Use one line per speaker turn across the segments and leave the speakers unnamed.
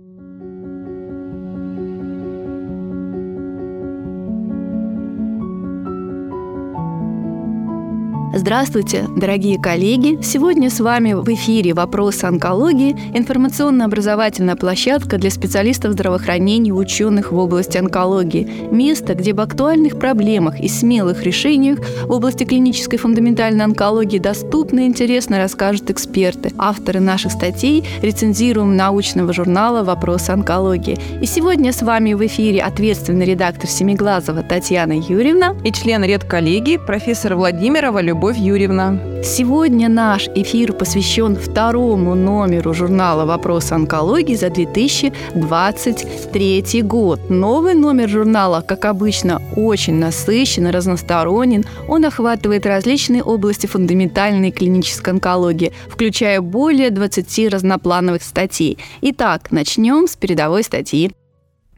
thank you Здравствуйте, дорогие коллеги! Сегодня с вами в эфире «Вопросы онкологии» информационно-образовательная площадка для специалистов здравоохранения и ученых в области онкологии. Место, где об актуальных проблемах и смелых решениях в области клинической фундаментальной онкологии доступно и интересно расскажут эксперты, авторы наших статей, рецензируем научного журнала «Вопросы онкологии». И сегодня с вами в эфире ответственный редактор Семиглазова Татьяна Юрьевна
и член редколлегии профессор Владимирова Любовь Любовь Юрьевна.
Сегодня наш эфир посвящен второму номеру журнала «Вопросы онкологии» за 2023 год. Новый номер журнала, как обычно, очень насыщен и разносторонен. Он охватывает различные области фундаментальной клинической онкологии, включая более 20 разноплановых статей. Итак, начнем с передовой статьи.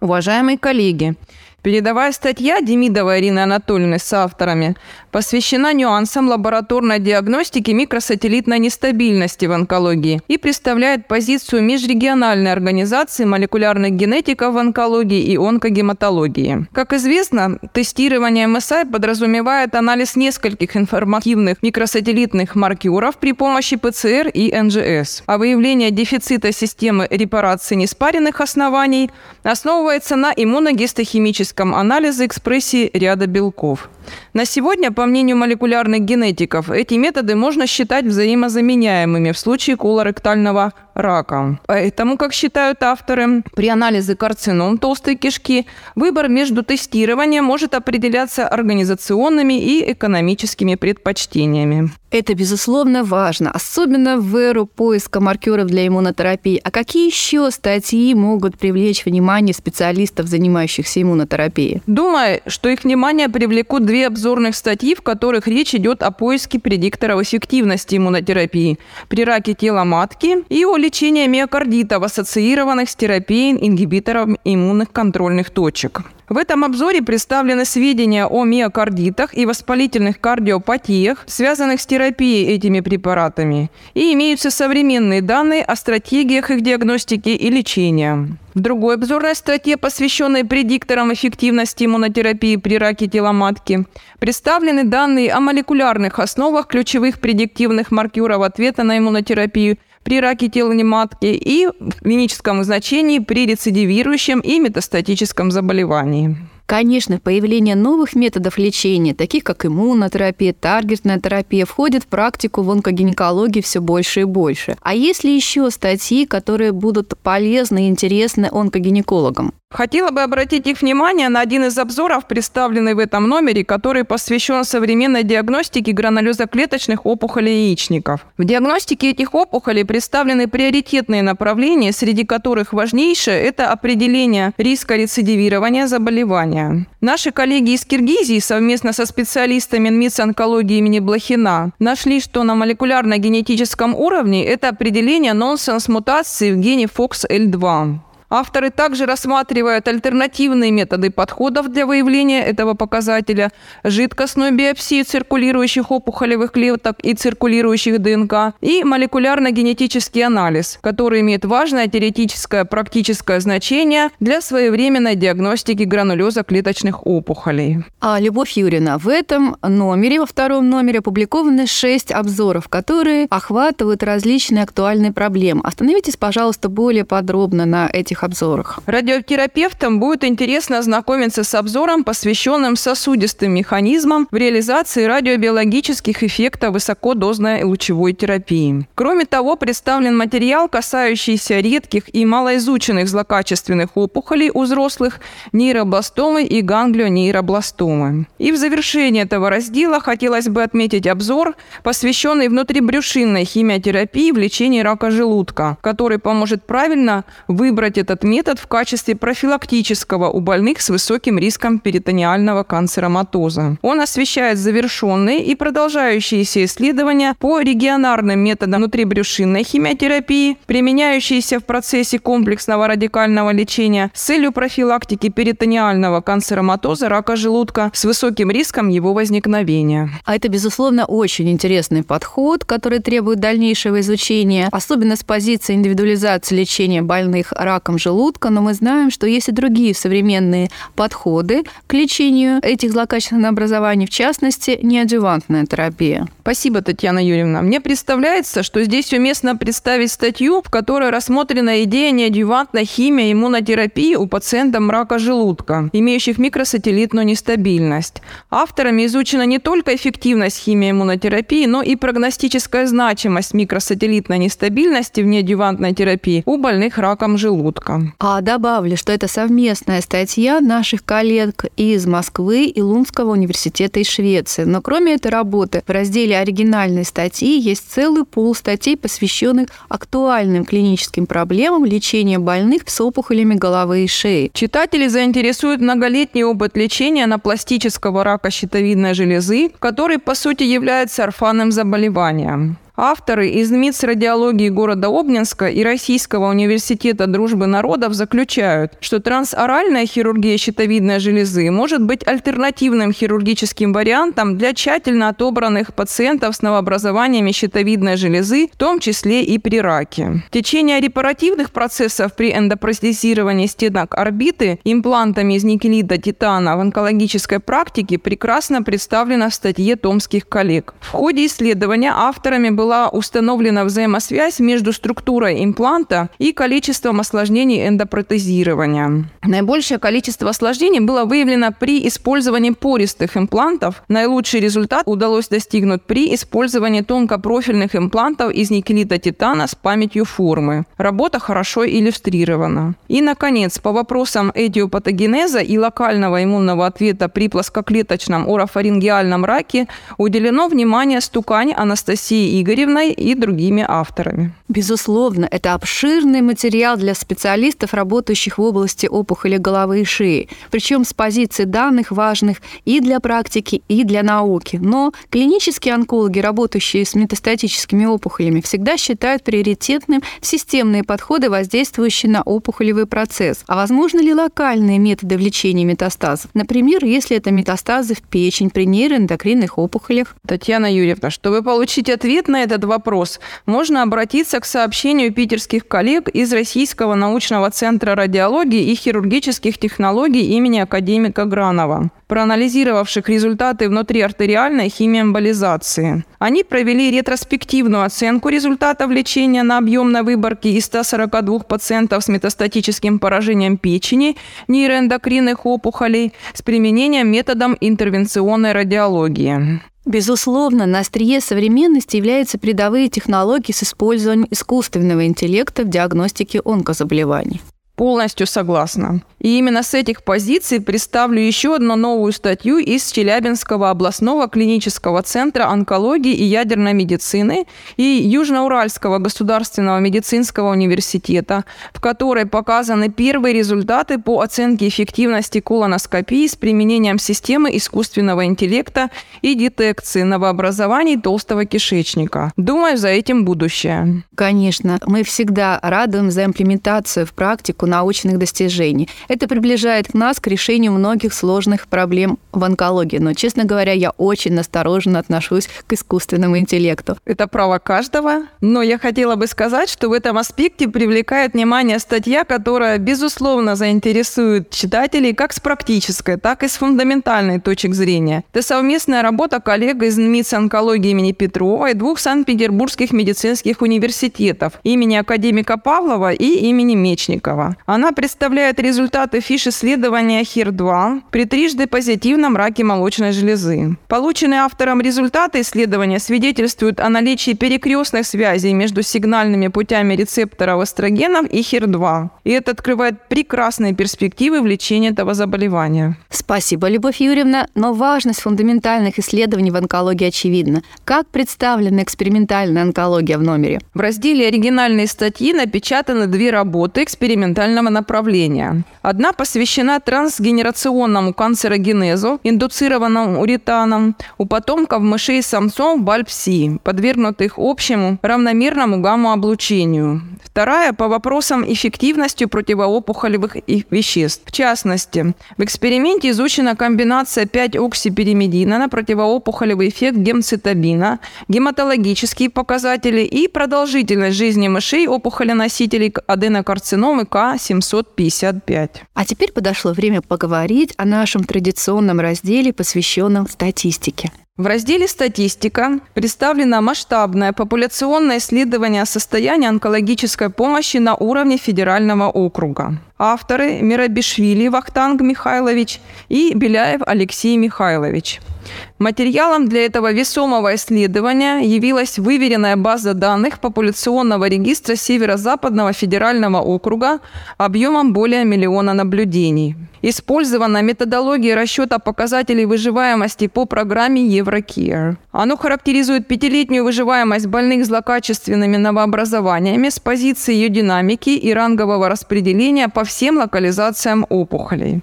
Уважаемые коллеги, Передовая статья Демидова Ирины Анатольевны с авторами посвящена нюансам лабораторной диагностики микросателлитной нестабильности в онкологии и представляет позицию межрегиональной организации молекулярных генетиков в онкологии и онкогематологии. Как известно, тестирование МСИ подразумевает анализ нескольких информативных микросателлитных маркеров при помощи ПЦР и НЖС. А выявление дефицита системы репарации неспаренных оснований основывается на иммуногистохимическом генетическом анализе экспрессии ряда белков. На сегодня, по мнению молекулярных генетиков, эти методы можно считать взаимозаменяемыми в случае колоректального рака. Поэтому, как считают авторы, при анализе карцином толстой кишки выбор между тестированием может определяться организационными и экономическими предпочтениями.
Это, безусловно, важно, особенно в эру поиска маркеров для иммунотерапии. А какие еще статьи могут привлечь внимание специалистов, занимающихся иммунотерапией?
Думаю, что их внимание привлекут две обзорных статьи, в которых речь идет о поиске предикторов эффективности иммунотерапии при раке тела матки и о лечении миокардитов, ассоциированных с терапией ингибиторов иммунных контрольных точек. В этом обзоре представлены сведения о миокардитах и воспалительных кардиопатиях, связанных с терапией этими препаратами, и имеются современные данные о стратегиях их диагностики и лечения. В другой обзорной статье, посвященной предикторам эффективности иммунотерапии при раке тела матки, представлены данные о молекулярных основах ключевых предиктивных маркеров ответа на иммунотерапию при раке тела матки и в клиническом значении при рецидивирующем и метастатическом заболевании.
Конечно, появление новых методов лечения, таких как иммунотерапия, таргетная терапия, входит в практику в онкогинекологии все больше и больше. А есть ли еще статьи, которые будут полезны и интересны онкогинекологам?
Хотела бы обратить их внимание на один из обзоров, представленный в этом номере, который посвящен современной диагностике гранулезоклеточных опухолей яичников. В диагностике этих опухолей представлены приоритетные направления, среди которых важнейшее – это определение риска рецидивирования заболевания. Наши коллеги из Киргизии совместно со специалистами НМИЦ онкологии имени Блохина нашли, что на молекулярно-генетическом уровне это определение нонсенс мутации в гене FOXL2. Авторы также рассматривают альтернативные методы подходов для выявления этого показателя, жидкостную биопсию циркулирующих опухолевых клеток и циркулирующих ДНК и молекулярно-генетический анализ, который имеет важное теоретическое практическое значение для своевременной диагностики гранулеза клеточных опухолей.
А, Любовь Юрьевна, в этом номере, во втором номере опубликованы шесть обзоров, которые охватывают различные актуальные проблемы. Остановитесь, пожалуйста, более подробно на этих этих обзорах.
Радиотерапевтам будет интересно ознакомиться с обзором, посвященным сосудистым механизмам в реализации радиобиологических эффектов высокодозной лучевой терапии. Кроме того, представлен материал, касающийся редких и малоизученных злокачественных опухолей у взрослых, нейробластомы и ганглионейробластомы. И в завершении этого раздела хотелось бы отметить обзор, посвященный внутрибрюшинной химиотерапии в лечении рака желудка, который поможет правильно выбрать этот метод в качестве профилактического у больных с высоким риском перитониального канцероматоза. Он освещает завершенные и продолжающиеся исследования по регионарным методам внутрибрюшинной химиотерапии, применяющиеся в процессе комплексного радикального лечения с целью профилактики перитониального канцероматоза рака желудка с высоким риском его возникновения.
А это, безусловно, очень интересный подход, который требует дальнейшего изучения, особенно с позиции индивидуализации лечения больных раком желудка, но мы знаем, что есть и другие современные подходы к лечению этих злокачественных образований, в частности, неадювантная терапия.
Спасибо, Татьяна Юрьевна. Мне представляется, что здесь уместно представить статью, в которой рассмотрена идея неадювантной химии иммунотерапии у пациентов рака желудка, имеющих микросателлитную нестабильность. Авторами изучена не только эффективность химии иммунотерапии, но и прогностическая значимость микросателлитной нестабильности в неадювантной терапии у больных раком желудка.
А добавлю, что это совместная статья наших коллег из Москвы и Лунского университета из Швеции. Но кроме этой работы в разделе оригинальной статьи есть целый пул статей, посвященных актуальным клиническим проблемам лечения больных с опухолями головы и шеи.
Читатели заинтересует многолетний опыт лечения анапластического рака щитовидной железы, который, по сути, является орфанным заболеванием. Авторы из МИЦ радиологии города Обнинска и Российского университета дружбы народов заключают, что трансоральная хирургия щитовидной железы может быть альтернативным хирургическим вариантом для тщательно отобранных пациентов с новообразованиями щитовидной железы, в том числе и при раке. Течение репаративных процессов при эндопростезировании стенок орбиты имплантами из никелида титана в онкологической практике прекрасно представлено в статье томских коллег. В ходе исследования авторами был была установлена взаимосвязь между структурой импланта и количеством осложнений эндопротезирования. Наибольшее количество осложнений было выявлено при использовании пористых имплантов. Наилучший результат удалось достигнуть при использовании тонкопрофильных имплантов из никелита титана с памятью формы. Работа хорошо иллюстрирована. И, наконец, по вопросам этиопатогенеза и локального иммунного ответа при плоскоклеточном орофарингеальном раке уделено внимание стукань Анастасии Игорь Игоревной и другими авторами.
Безусловно, это обширный материал для специалистов, работающих в области опухоли головы и шеи, причем с позиции данных важных и для практики, и для науки. Но клинические онкологи, работающие с метастатическими опухолями, всегда считают приоритетным системные подходы, воздействующие на опухолевый процесс. А возможно ли локальные методы в лечении метастазов? Например, если это метастазы в печень при нейроэндокринных опухолях.
Татьяна Юрьевна, чтобы получить ответ на этот вопрос, можно обратиться к сообщению питерских коллег из Российского научного центра радиологии и хирургических технологий имени академика Гранова, проанализировавших результаты внутриартериальной химиэмболизации. Они провели ретроспективную оценку результатов лечения на объемной выборке из 142 пациентов с метастатическим поражением печени, нейроэндокринных опухолей с применением методом интервенционной радиологии.
Безусловно, на острие современности являются передовые технологии с использованием искусственного интеллекта в диагностике онкозаболеваний.
Полностью согласна. И именно с этих позиций представлю еще одну новую статью из Челябинского областного клинического центра онкологии и ядерной медицины и Южноуральского государственного медицинского университета, в которой показаны первые результаты по оценке эффективности колоноскопии с применением системы искусственного интеллекта и детекции новообразований толстого кишечника. Думаю, за этим будущее.
Конечно, мы всегда радуем за имплементацию в практику научных достижений. Это приближает нас к решению многих сложных проблем в онкологии. Но, честно говоря, я очень настороженно отношусь к искусственному интеллекту.
Это право каждого. Но я хотела бы сказать, что в этом аспекте привлекает внимание статья, которая, безусловно, заинтересует читателей как с практической, так и с фундаментальной точек зрения. Это совместная работа коллег из МИЦ онкологии имени Петрова и двух Санкт-Петербургских медицинских университетов имени академика Павлова и имени Мечникова. Она представляет результаты фиш-исследования ХИР-2 при трижды позитивном раке молочной железы. Полученные автором результаты исследования свидетельствуют о наличии перекрестных связей между сигнальными путями рецепторов эстрогенов и ХИР-2. И это открывает прекрасные перспективы в лечении этого заболевания.
Спасибо, Любовь Юрьевна. Но важность фундаментальных исследований в онкологии очевидна. Как представлена экспериментальная онкология в номере?
В разделе оригинальной статьи напечатаны две работы экспериментального профильного направления. Одна посвящена трансгенерационному канцерогенезу, индуцированному уретаном у потомков мышей самцов бальпси, подвергнутых общему равномерному гамма-облучению. Вторая по вопросам эффективности противоопухолевых веществ. В частности, в эксперименте изучена комбинация 5-оксиперимидина на противоопухолевый эффект гемцитабина, гематологические показатели и продолжительность жизни мышей опухоленосителей аденокарциномы К 755.
А теперь подошло время поговорить о нашем традиционном разделе, посвященном статистике.
В разделе «Статистика» представлено масштабное популяционное исследование состояния онкологической помощи на уровне федерального округа. Авторы – Мирабишвили Вахтанг Михайлович и Беляев Алексей Михайлович – Материалом для этого весомого исследования явилась выверенная база данных популяционного регистра Северо-Западного федерального округа объемом более миллиона наблюдений. Использована методология расчета показателей выживаемости по программе Еврокир. Оно характеризует пятилетнюю выживаемость больных злокачественными новообразованиями с позиции ее динамики и рангового распределения по всем локализациям опухолей.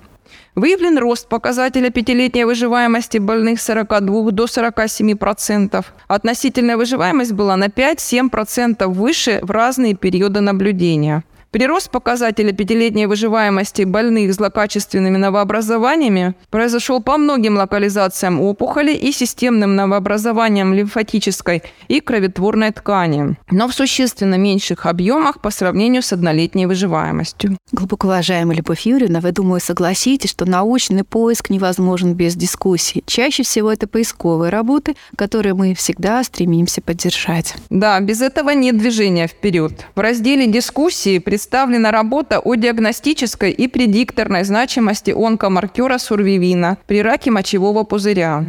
Выявлен рост показателя пятилетней выживаемости больных с 42 до 47%. Относительная выживаемость была на 5-7% выше в разные периоды наблюдения. Прирост показателя пятилетней выживаемости больных злокачественными новообразованиями произошел по многим локализациям опухоли и системным новообразованиям лимфатической и кроветворной ткани, но в существенно меньших объемах по сравнению с однолетней выживаемостью.
Глубоко уважаемая Любовь Юрьевна, вы, думаю, согласитесь, что научный поиск невозможен без дискуссии. Чаще всего это поисковые работы, которые мы всегда стремимся поддержать.
Да, без этого нет движения вперед. В разделе дискуссии представлены представлена работа о диагностической и предикторной значимости онкомаркера сурвивина при раке мочевого пузыря.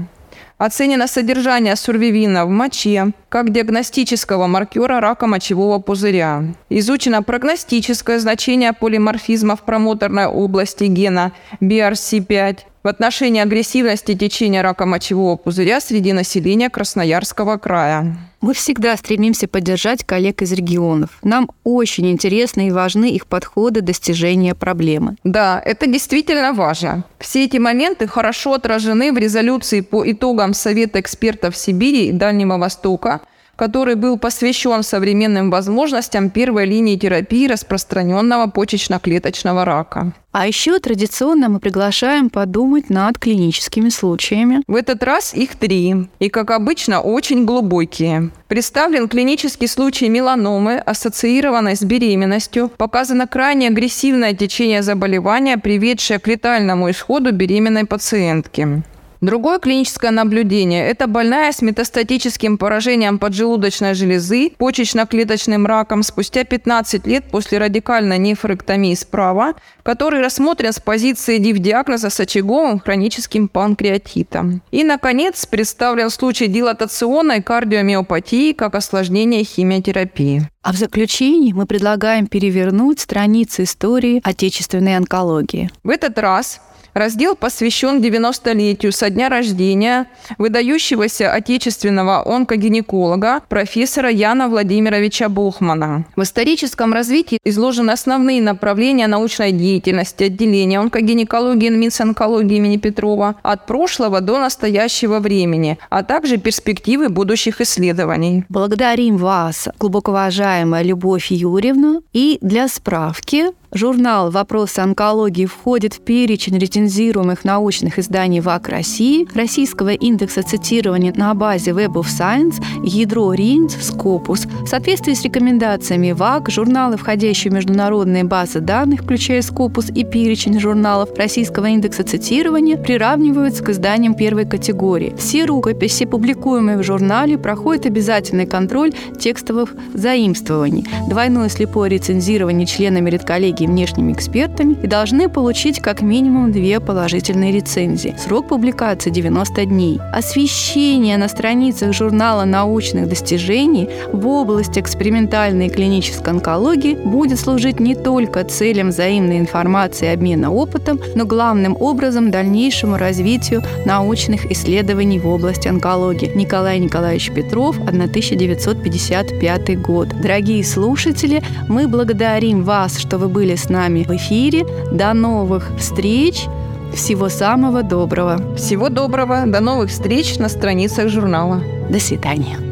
Оценено содержание сурвивина в моче как диагностического маркера рака мочевого пузыря. Изучено прогностическое значение полиморфизма в промоторной области гена BRC5 в отношении агрессивности течения рака мочевого пузыря среди населения Красноярского края.
Мы всегда стремимся поддержать коллег из регионов. Нам очень интересны и важны их подходы достижения проблемы.
Да, это действительно важно. Все эти моменты хорошо отражены в резолюции по итогам Совета экспертов Сибири и Дальнего Востока – который был посвящен современным возможностям первой линии терапии распространенного почечно-клеточного рака.
А еще традиционно мы приглашаем подумать над клиническими случаями.
В этот раз их три. И, как обычно, очень глубокие. Представлен клинический случай меланомы, ассоциированной с беременностью. Показано крайне агрессивное течение заболевания, приведшее к летальному исходу беременной пациентки. Другое клиническое наблюдение – это больная с метастатическим поражением поджелудочной железы, почечно-клеточным раком спустя 15 лет после радикальной нефректомии справа, который рассмотрен с позиции див-диагноза с очаговым хроническим панкреатитом. И, наконец, представлен случай дилатационной кардиомиопатии как осложнение химиотерапии.
А в заключении мы предлагаем перевернуть страницы истории отечественной онкологии.
В этот раз Раздел посвящен 90-летию со дня рождения выдающегося отечественного онкогинеколога профессора Яна Владимировича Бухмана. В историческом развитии изложены основные направления научной деятельности отделения онкогинекологии Минсонкологии имени Петрова от прошлого до настоящего времени, а также перспективы будущих исследований.
Благодарим вас, глубоко уважаемая Любовь Юрьевна. И для справки Журнал «Вопросы онкологии» входит в перечень рецензируемых научных изданий ВАК России, Российского индекса цитирования на базе Web of Science, ядро РИНС, Scopus. В соответствии с рекомендациями ВАК, журналы, входящие в международные базы данных, включая Scopus и перечень журналов Российского индекса цитирования, приравниваются к изданиям первой категории. Все рукописи, публикуемые в журнале, проходят обязательный контроль текстовых заимствований. Двойное слепое рецензирование членами редколлегии и внешними экспертами и должны получить как минимум две положительные рецензии. Срок публикации 90 дней. Освещение на страницах журнала научных достижений в области экспериментальной и клинической онкологии будет служить не только целям взаимной информации и обмена опытом, но главным образом дальнейшему развитию научных исследований в области онкологии. Николай Николаевич Петров, 1955 год. Дорогие слушатели, мы благодарим вас, что вы были с нами в эфире. До новых встреч! Всего самого доброго.
Всего доброго. До новых встреч на страницах журнала.
До свидания.